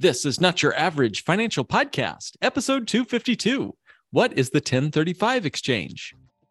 This is not your average financial podcast, episode 252. What is the 1035 exchange?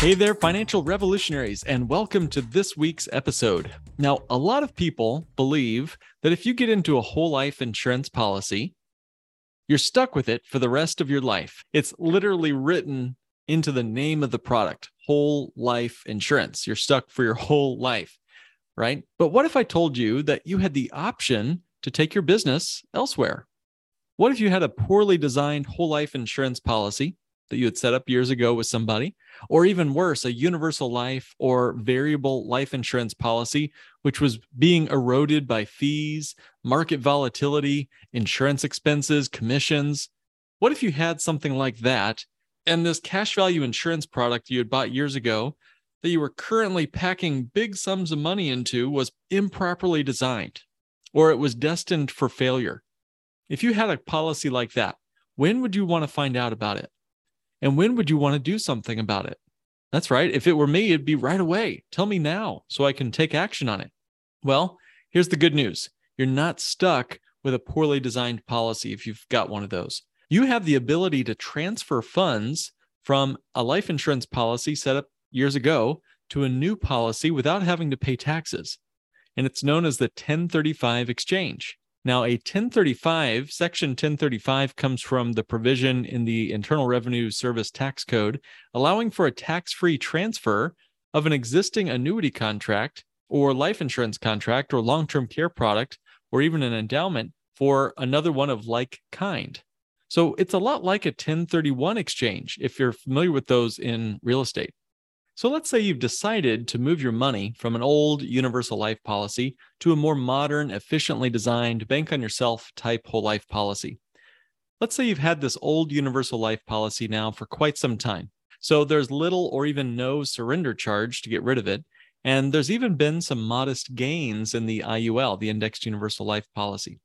Hey there, financial revolutionaries, and welcome to this week's episode. Now, a lot of people believe that if you get into a whole life insurance policy, you're stuck with it for the rest of your life. It's literally written into the name of the product whole life insurance. You're stuck for your whole life, right? But what if I told you that you had the option to take your business elsewhere? What if you had a poorly designed whole life insurance policy that you had set up years ago with somebody, or even worse, a universal life or variable life insurance policy, which was being eroded by fees, market volatility, insurance expenses, commissions. What if you had something like that and this cash value insurance product you had bought years ago that you were currently packing big sums of money into was improperly designed or it was destined for failure? If you had a policy like that, when would you want to find out about it? And when would you want to do something about it? That's right. If it were me, it'd be right away. Tell me now so I can take action on it. Well, here's the good news you're not stuck with a poorly designed policy if you've got one of those. You have the ability to transfer funds from a life insurance policy set up years ago to a new policy without having to pay taxes. And it's known as the 1035 exchange. Now, a 1035, Section 1035 comes from the provision in the Internal Revenue Service Tax Code, allowing for a tax free transfer of an existing annuity contract or life insurance contract or long term care product or even an endowment for another one of like kind. So it's a lot like a 1031 exchange if you're familiar with those in real estate. So let's say you've decided to move your money from an old universal life policy to a more modern, efficiently designed bank on yourself type whole life policy. Let's say you've had this old universal life policy now for quite some time. So there's little or even no surrender charge to get rid of it. And there's even been some modest gains in the IUL, the indexed universal life policy.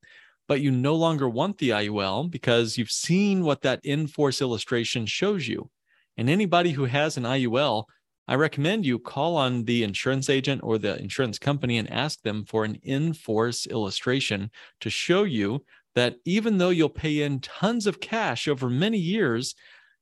But you no longer want the IUL because you've seen what that in force illustration shows you. And anybody who has an IUL I recommend you call on the insurance agent or the insurance company and ask them for an in force illustration to show you that even though you'll pay in tons of cash over many years,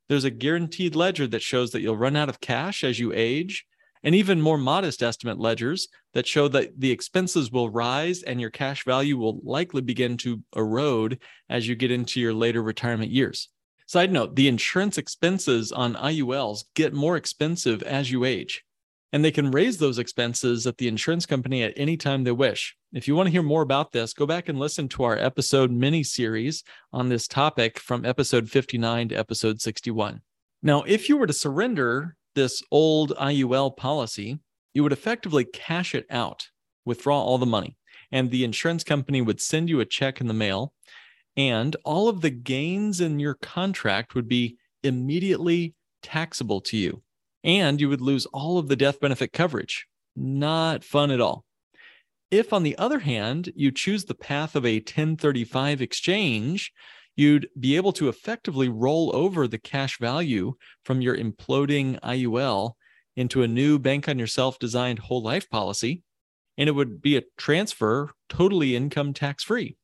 there's a guaranteed ledger that shows that you'll run out of cash as you age, and even more modest estimate ledgers that show that the expenses will rise and your cash value will likely begin to erode as you get into your later retirement years. Side note the insurance expenses on IULs get more expensive as you age, and they can raise those expenses at the insurance company at any time they wish. If you want to hear more about this, go back and listen to our episode mini series on this topic from episode 59 to episode 61. Now, if you were to surrender this old IUL policy, you would effectively cash it out, withdraw all the money, and the insurance company would send you a check in the mail and all of the gains in your contract would be immediately taxable to you. And you would lose all of the death benefit coverage. Not fun at all. If, on the other hand, you choose the path of a 1035 exchange, you'd be able to effectively roll over the cash value from your imploding IUL into a new bank on yourself designed whole life policy. And it would be a transfer totally income tax free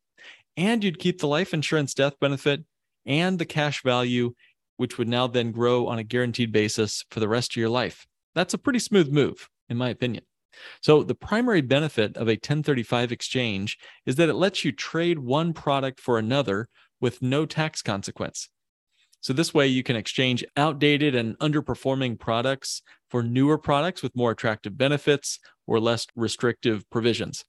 and you'd keep the life insurance death benefit and the cash value, which would now then grow on a guaranteed basis for the rest of your life. That's a pretty smooth move, in my opinion. So, the primary benefit of a 1035 exchange is that it lets you trade one product for another with no tax consequence. So, this way you can exchange outdated and underperforming products for newer products with more attractive benefits or less restrictive provisions.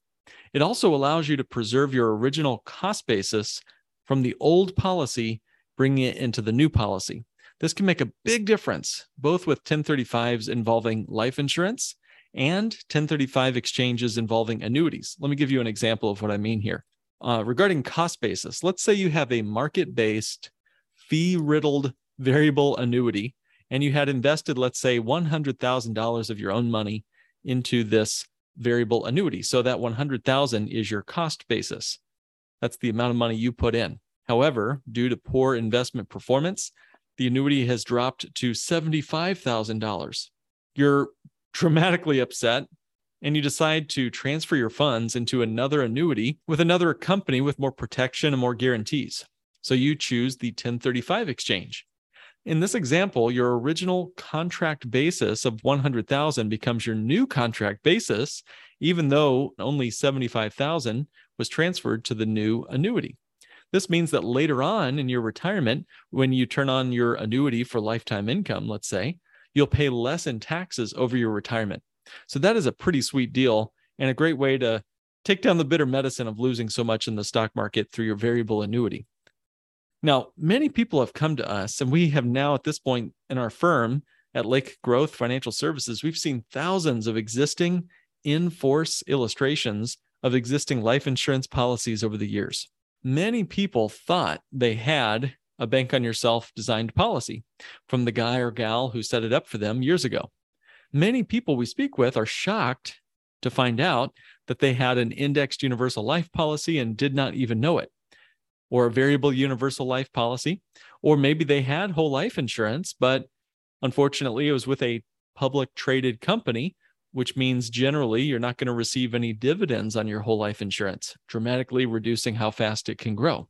It also allows you to preserve your original cost basis from the old policy, bringing it into the new policy. This can make a big difference, both with 1035s involving life insurance and 1035 exchanges involving annuities. Let me give you an example of what I mean here. uh, regarding cost basis, let's say you have a market based, fee riddled variable annuity, and you had invested, let's say, $100,000 of your own money into this variable annuity. So that 100,000 is your cost basis. That's the amount of money you put in. However, due to poor investment performance, the annuity has dropped to $75,000. You're dramatically upset and you decide to transfer your funds into another annuity with another company with more protection and more guarantees. So you choose the 1035 exchange. In this example, your original contract basis of 100,000 becomes your new contract basis even though only 75,000 was transferred to the new annuity. This means that later on in your retirement, when you turn on your annuity for lifetime income, let's say, you'll pay less in taxes over your retirement. So that is a pretty sweet deal and a great way to take down the bitter medicine of losing so much in the stock market through your variable annuity. Now, many people have come to us, and we have now at this point in our firm at Lake Growth Financial Services, we've seen thousands of existing in force illustrations of existing life insurance policies over the years. Many people thought they had a bank on yourself designed policy from the guy or gal who set it up for them years ago many people we speak with are shocked to find out that they had an indexed universal life policy and did not even know it, or a variable universal life policy, or maybe they had whole life insurance, but unfortunately it was with a public traded company, which means generally you're not going to receive any dividends on your whole life insurance, dramatically reducing how fast it can grow.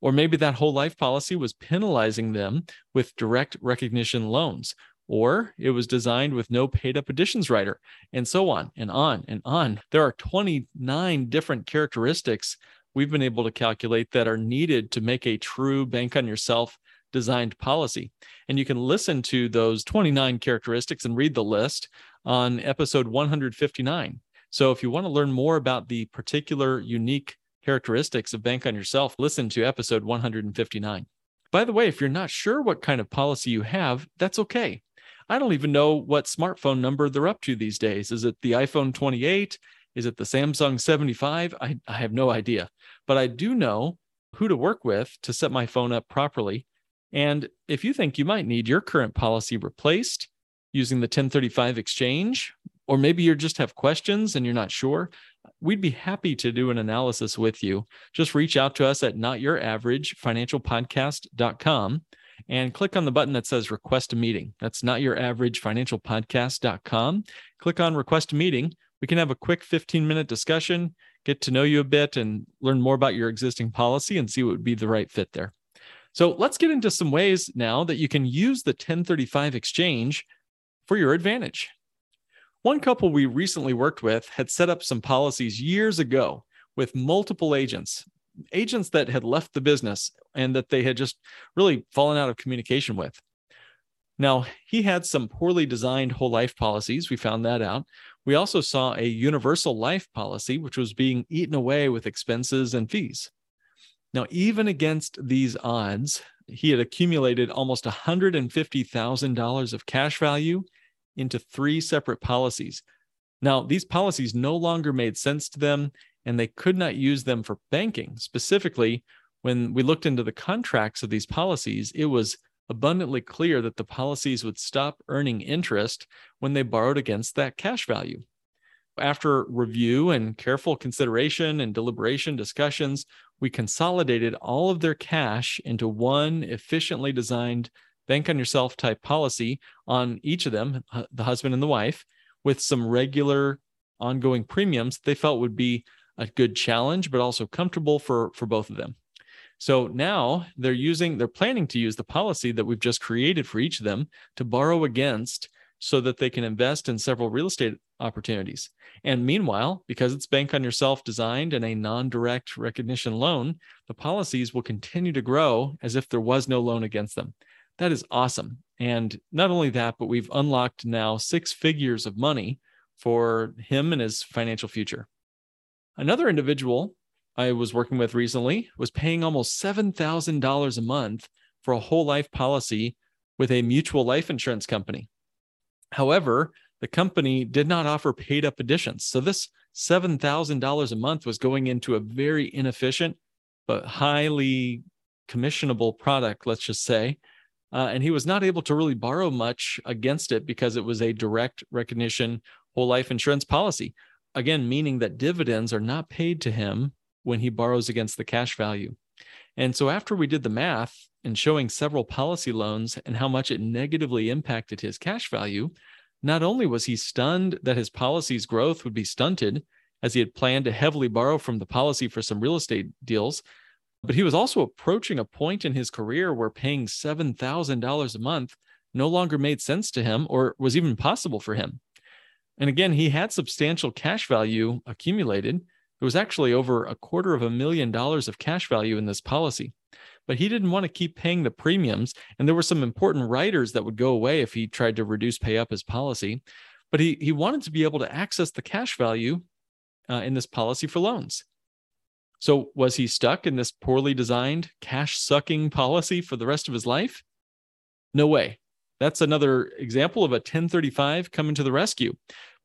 Or maybe that whole life policy was penalizing them with direct recognition loans, or it was designed with no paid up additions rider, and so on and on and on. There are 29 different characteristics we've been able to calculate that are needed to make a true bank on yourself designed policy. And you can listen to those 29 characteristics and read the list on episode 159. So if you want to learn more about the particular unique characteristics of Bank on Yourself, listen to episode 159. By the way, if you're not sure what kind of policy you have, that's okay. I don't even know what smartphone number they're up to these days. Is it the iPhone 28? Is it the Samsung 75? I, I have no idea. But I do know who to work with to set my phone up properly. And if you think you might need your current policy replaced using the 1035 exchange, or maybe you just have questions and you're not sure, we'd be happy to do an analysis with you. Just reach out to us at notyouraverageFinancialPodcast.com and click on the button that says request a meeting. That's not your average Click on request a meeting. We can have a quick 15 minute discussion, get to know you a bit, and learn more about your existing policy and see what would be the right fit there. So let's get into some ways now that you can use the 1035 exchange for your advantage. One couple we recently worked with had set up some policies years ago with multiple agents agents that had left the business and that they had just really fallen out of communication with. Now, he had some poorly designed whole life policies. We found that out. We also saw a universal life policy, which was being eaten away with expenses and fees. Now, even against these odds, he had accumulated almost $150,000 of cash value into three separate policies. Now, these policies no longer made sense to them, and they could not use them for banking. Specifically, when we looked into the contracts of these policies, it was abundantly clear that the policies would stop earning interest when they borrowed against that cash value. After review and careful consideration and deliberation discussions, we consolidated all of their cash into one efficiently designed bank on yourself type policy on each of them, the husband and the wife, with some regular ongoing premiums they felt would be a good challenge, but also comfortable for, for both of them. So now they're using, they're planning to use the policy that we've just created for each of them to borrow against so that they can invest in several real estate opportunities. And meanwhile, because it's Bank on Yourself designed and a non direct recognition loan, the policies will continue to grow as if there was no loan against them. That is awesome. And not only that, but we've unlocked now six figures of money for him and his financial future. Another individual I was working with recently was paying almost $7,000 a month for a whole life policy with a mutual life insurance company. However, the company did not offer paid up additions. So this $7,000 a month was going into a very inefficient but highly commissionable product, let's just say. Uh, and he was not able to really borrow much against it because it was a direct recognition whole life insurance policy. Again, meaning that dividends are not paid to him when he borrows against the cash value. And so, after we did the math and showing several policy loans and how much it negatively impacted his cash value, not only was he stunned that his policy's growth would be stunted, as he had planned to heavily borrow from the policy for some real estate deals, but he was also approaching a point in his career where paying $7,000 a month no longer made sense to him or was even possible for him. And again, he had substantial cash value accumulated. It was actually over a quarter of a million dollars of cash value in this policy but he didn't want to keep paying the premiums. And there were some important riders that would go away if he tried to reduce pay up his policy. But he, he wanted to be able to access the cash value uh, in this policy for loans. So, was he stuck in this poorly designed, cash sucking policy for the rest of his life? No way. That's another example of a 1035 coming to the rescue.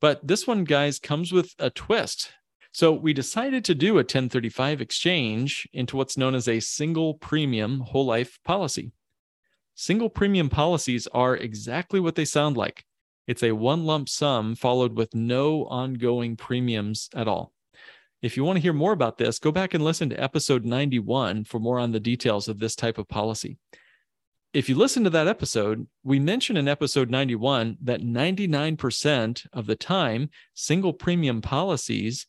But this one, guys, comes with a twist. So we decided to do a 1035 exchange into what's known as a single premium whole life policy. Single premium policies are exactly what they sound like. It's a one lump sum followed with no ongoing premiums at all. If you want to hear more about this, go back and listen to episode 91 for more on the details of this type of policy. If you listen to that episode, we mentioned in episode 91 that 99% of the time, single premium policies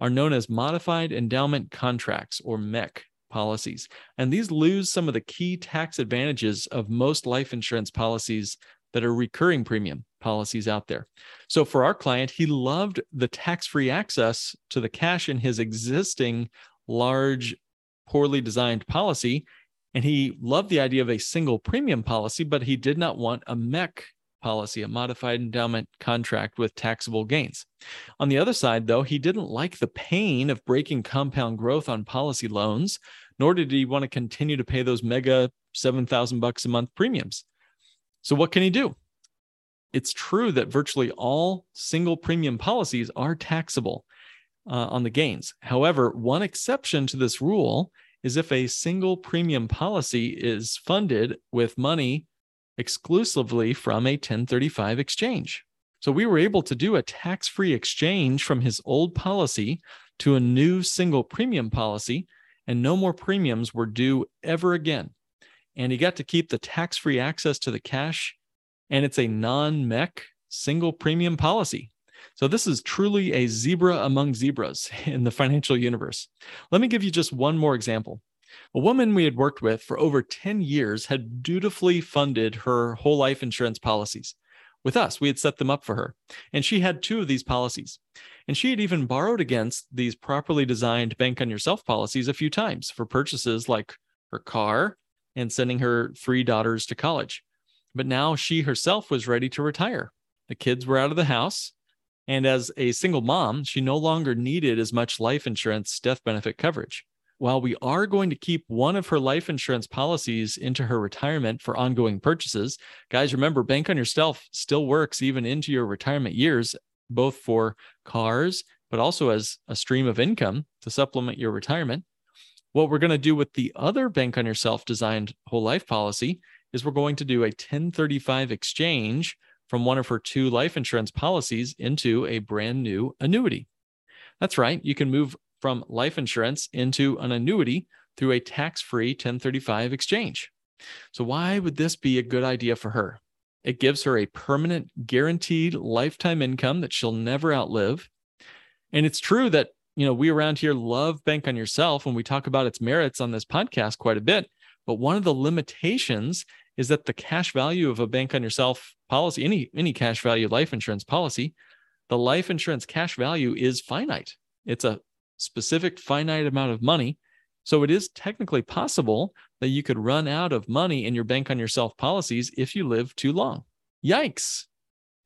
are known as modified endowment contracts or MEC policies. And these lose some of the key tax advantages of most life insurance policies that are recurring premium policies out there. So for our client, he loved the tax free access to the cash in his existing large, poorly designed policy. And he loved the idea of a single premium policy, but he did not want a MEC policy, a modified endowment contract with taxable gains. On the other side, though, he didn't like the pain of breaking compound growth on policy loans, nor did he want to continue to pay those mega 7,000 bucks a month premiums. So what can he do? It's true that virtually all single premium policies are taxable uh, on the gains. However, one exception to this rule is if a single premium policy is funded with money exclusively from a 1035 exchange. So we were able to do a tax free exchange from his old policy to a new single premium policy, and no more premiums were due ever again. And he got to keep the tax free access to the cash, and it's a non MEC single premium policy. So, this is truly a zebra among zebras in the financial universe. Let me give you just one more example. A woman we had worked with for over 10 years had dutifully funded her whole life insurance policies. With us, we had set them up for her, and she had two of these policies. And she had even borrowed against these properly designed bank on yourself policies a few times for purchases like her car and sending her three daughters to college. But now she herself was ready to retire. The kids were out of the house. And as a single mom, she no longer needed as much life insurance death benefit coverage while we are going to keep one of her life insurance policies into her retirement for ongoing purchases, guys, remember Bank on Yourself still works even into your retirement years, both for cars, but also as a stream of income to supplement your retirement. What we're going to do with the other Bank on Yourself designed whole life policy is we're going to do a 1035 exchange from one of her two life insurance policies into a brand new annuity. That's right. You can move from life insurance into an annuity through a tax free 1035 exchange. So, why would this be a good idea for her? It gives her a permanent, guaranteed lifetime income that she'll never outlive. And it's true that, you know, we around here love Bank on Yourself and we talk about its merits on this podcast quite a bit. But one of the limitations is that the cash value of a Bank on Yourself policy, any, any cash value life insurance policy, the life insurance cash value is finite. It's a specific finite amount of money. So it is technically possible that you could run out of money in your bank on yourself policies if you live too long. Yikes.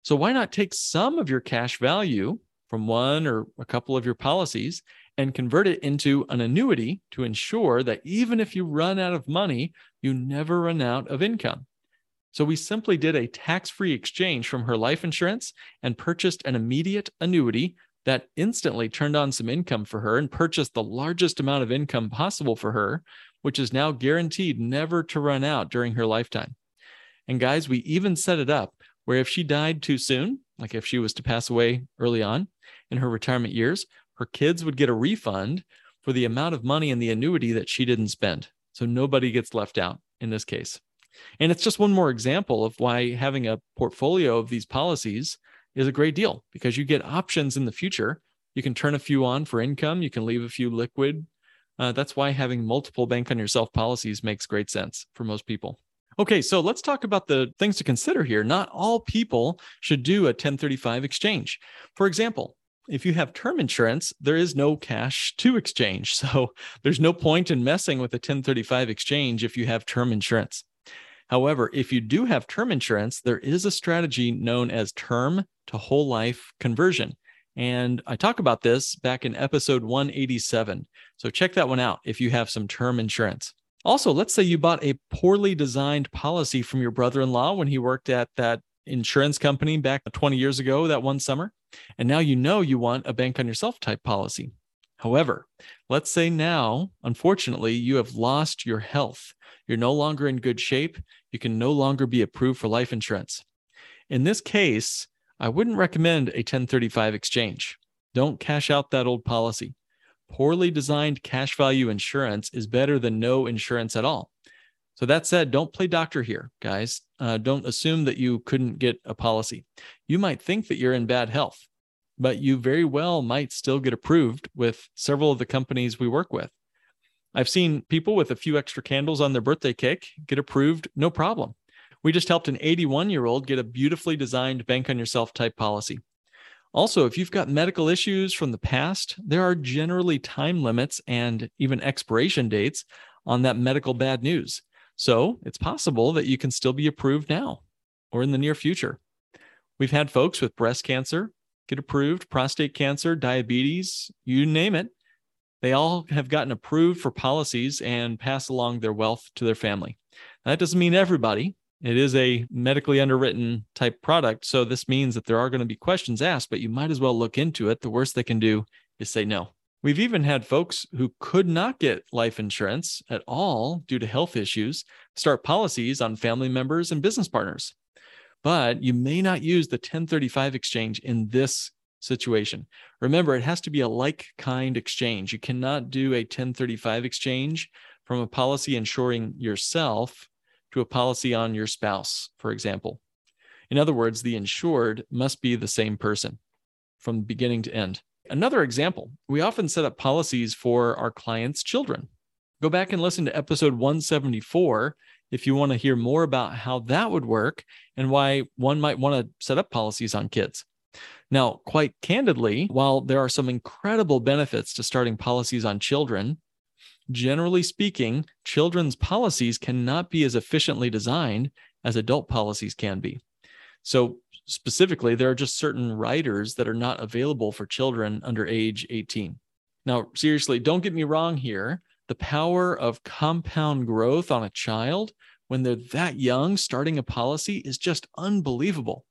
So why not take some of your cash value from one or a couple of your policies and convert it into an annuity to ensure that even if you run out of money, you never run out of income. So we simply did a tax free exchange from her life insurance and purchased an immediate annuity that instantly turned on some income for her and purchased the largest amount of income possible for her, which is now guaranteed never to run out during her lifetime. And guys, we even set it up where if she died too soon, like if she was to pass away early on in her retirement years, her kids would get a refund for the amount of money in the annuity that she didn't spend. So nobody gets left out in this case. And it's just one more example of why having a portfolio of these policies is a great deal because you get options in the future. You can turn a few on for income, you can leave a few liquid. Uh, that's why having multiple bank on yourself policies makes great sense for most people. Okay, so let's talk about the things to consider here. Not all people should do a 1035 exchange. For example, if you have term insurance, there is no cash to exchange. So there's no point in messing with a 1035 exchange if you have term insurance. However, if you do have term insurance, there is a strategy known as term to whole life conversion. And I talk about this back in episode 187. So check that one out if you have some term insurance. Also, let's say you bought a poorly designed policy from your brother in law when he worked at that insurance company back 20 years ago, that one summer. And now you know you want a bank on yourself type policy. However, let's say now, unfortunately, you have lost your health. You're no longer in good shape. You can no longer be approved for life insurance. In this case, I wouldn't recommend a 1035 exchange. Don't cash out that old policy. Poorly designed cash value insurance is better than no insurance at all. So, that said, don't play doctor here, guys. Uh, don't assume that you couldn't get a policy. You might think that you're in bad health but you very well might still get approved with several of the companies we work with. I've seen people with a few extra candles on their birthday cake get approved, no problem. We just helped an 81 year old get a beautifully designed bank on yourself type policy. Also, if you've got medical issues from the past, there are generally time limits and even expiration dates on that medical bad news. So it's possible that you can still be approved now or in the near future. We've had folks with breast cancer, get approved, prostate cancer, diabetes, you name it. They all have gotten approved for policies and pass along their wealth to their family. That doesn't mean everybody. It is a medically underwritten type product. So this means that there are going to be questions asked, but you might as well look into it. The worst they can do is say no. We've even had folks who could not get life insurance at all due to health issues start policies on family members and business partners but you may not use the 1035 exchange in this situation. Remember, it has to be a like kind exchange. You cannot do a 1035 exchange from a policy insuring yourself to a policy on your spouse, for example. In other words, the insured must be the same person from beginning to end. Another example, we often set up policies for our clients' children. Go back and listen to episode 174 if you want to hear more about how that would work and why one might want to set up policies on kids. Now, quite candidly, while there are some incredible benefits to starting policies on children, generally speaking, children's policies cannot be as efficiently designed as adult policies can be. So, specifically, there are just certain riders that are not available for children under age 18. Now, seriously, don't get me wrong here the power of compound growth on a child when they're that young, starting a policy is just unbelievable.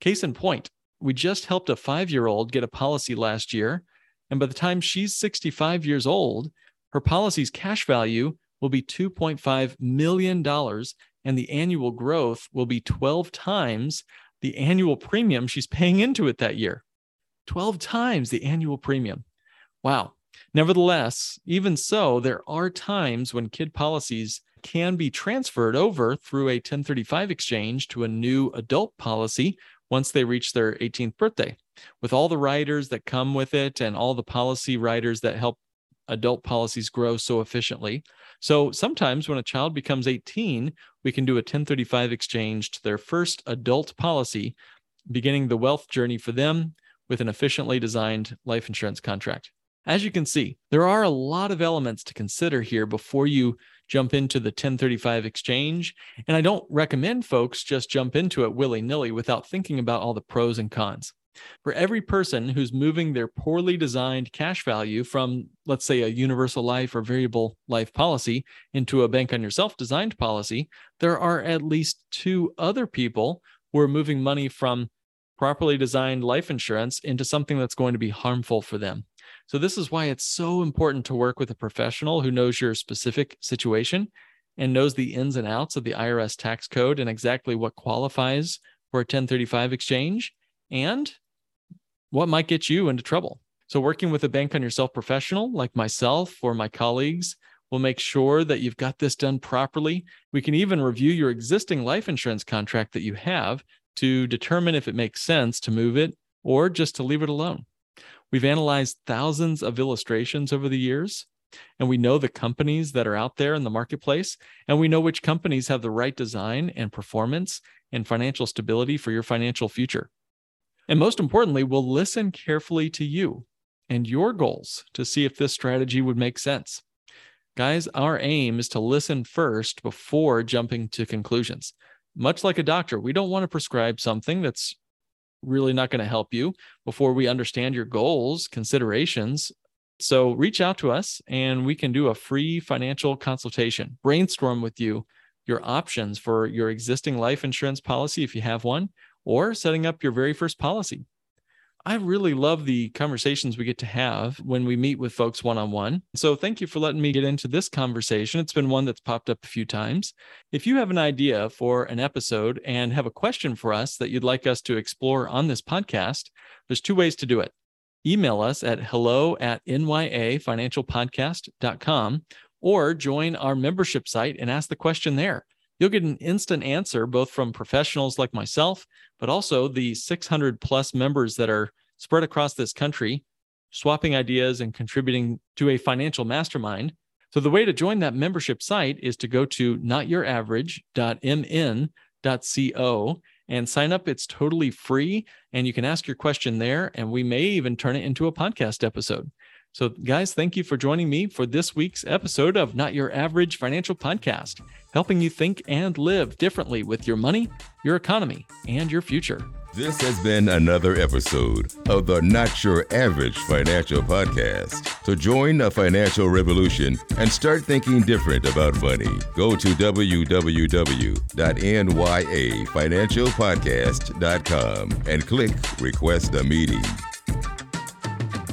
Case in point, we just helped a five year old get a policy last year. And by the time she's 65 years old, her policy's cash value will be $2.5 million, and the annual growth will be 12 times the annual premium she's paying into it that year. 12 times the annual premium. Wow. Nevertheless, even so, there are times when kid policies can be transferred over through a 1035 exchange to a new adult policy once they reach their 18th birthday, with all the riders that come with it and all the policy riders that help adult policies grow so efficiently. So sometimes when a child becomes 18, we can do a 1035 exchange to their first adult policy, beginning the wealth journey for them with an efficiently designed life insurance contract. As you can see, there are a lot of elements to consider here before you jump into the 1035 exchange. And I don't recommend folks just jump into it willy nilly without thinking about all the pros and cons. For every person who's moving their poorly designed cash value from, let's say, a universal life or variable life policy into a bank on yourself designed policy, there are at least two other people who are moving money from properly designed life insurance into something that's going to be harmful for them. So, this is why it's so important to work with a professional who knows your specific situation and knows the ins and outs of the IRS tax code and exactly what qualifies for a 1035 exchange and what might get you into trouble. So, working with a bank on yourself professional like myself or my colleagues will make sure that you've got this done properly. We can even review your existing life insurance contract that you have to determine if it makes sense to move it or just to leave it alone. We've analyzed thousands of illustrations over the years, and we know the companies that are out there in the marketplace, and we know which companies have the right design and performance and financial stability for your financial future. And most importantly, we'll listen carefully to you and your goals to see if this strategy would make sense. Guys, our aim is to listen first before jumping to conclusions. Much like a doctor, we don't want to prescribe something that's really not going to help you before we understand your goals, considerations. So reach out to us and we can do a free financial consultation, brainstorm with you your options for your existing life insurance policy if you have one, or setting up your very first policy. I really love the conversations we get to have when we meet with folks one on one. So, thank you for letting me get into this conversation. It's been one that's popped up a few times. If you have an idea for an episode and have a question for us that you'd like us to explore on this podcast, there's two ways to do it. Email us at hello at nyafinancialpodcast.com or join our membership site and ask the question there. You'll get an instant answer both from professionals like myself, but also the 600 plus members that are spread across this country, swapping ideas and contributing to a financial mastermind. So, the way to join that membership site is to go to notyouraverage.mn.co and sign up. It's totally free, and you can ask your question there, and we may even turn it into a podcast episode. So, guys, thank you for joining me for this week's episode of Not Your Average Financial Podcast, helping you think and live differently with your money, your economy, and your future. This has been another episode of the Not Your Average Financial Podcast. To join the financial revolution and start thinking different about money, go to www.nyafinancialpodcast.com and click Request a Meeting.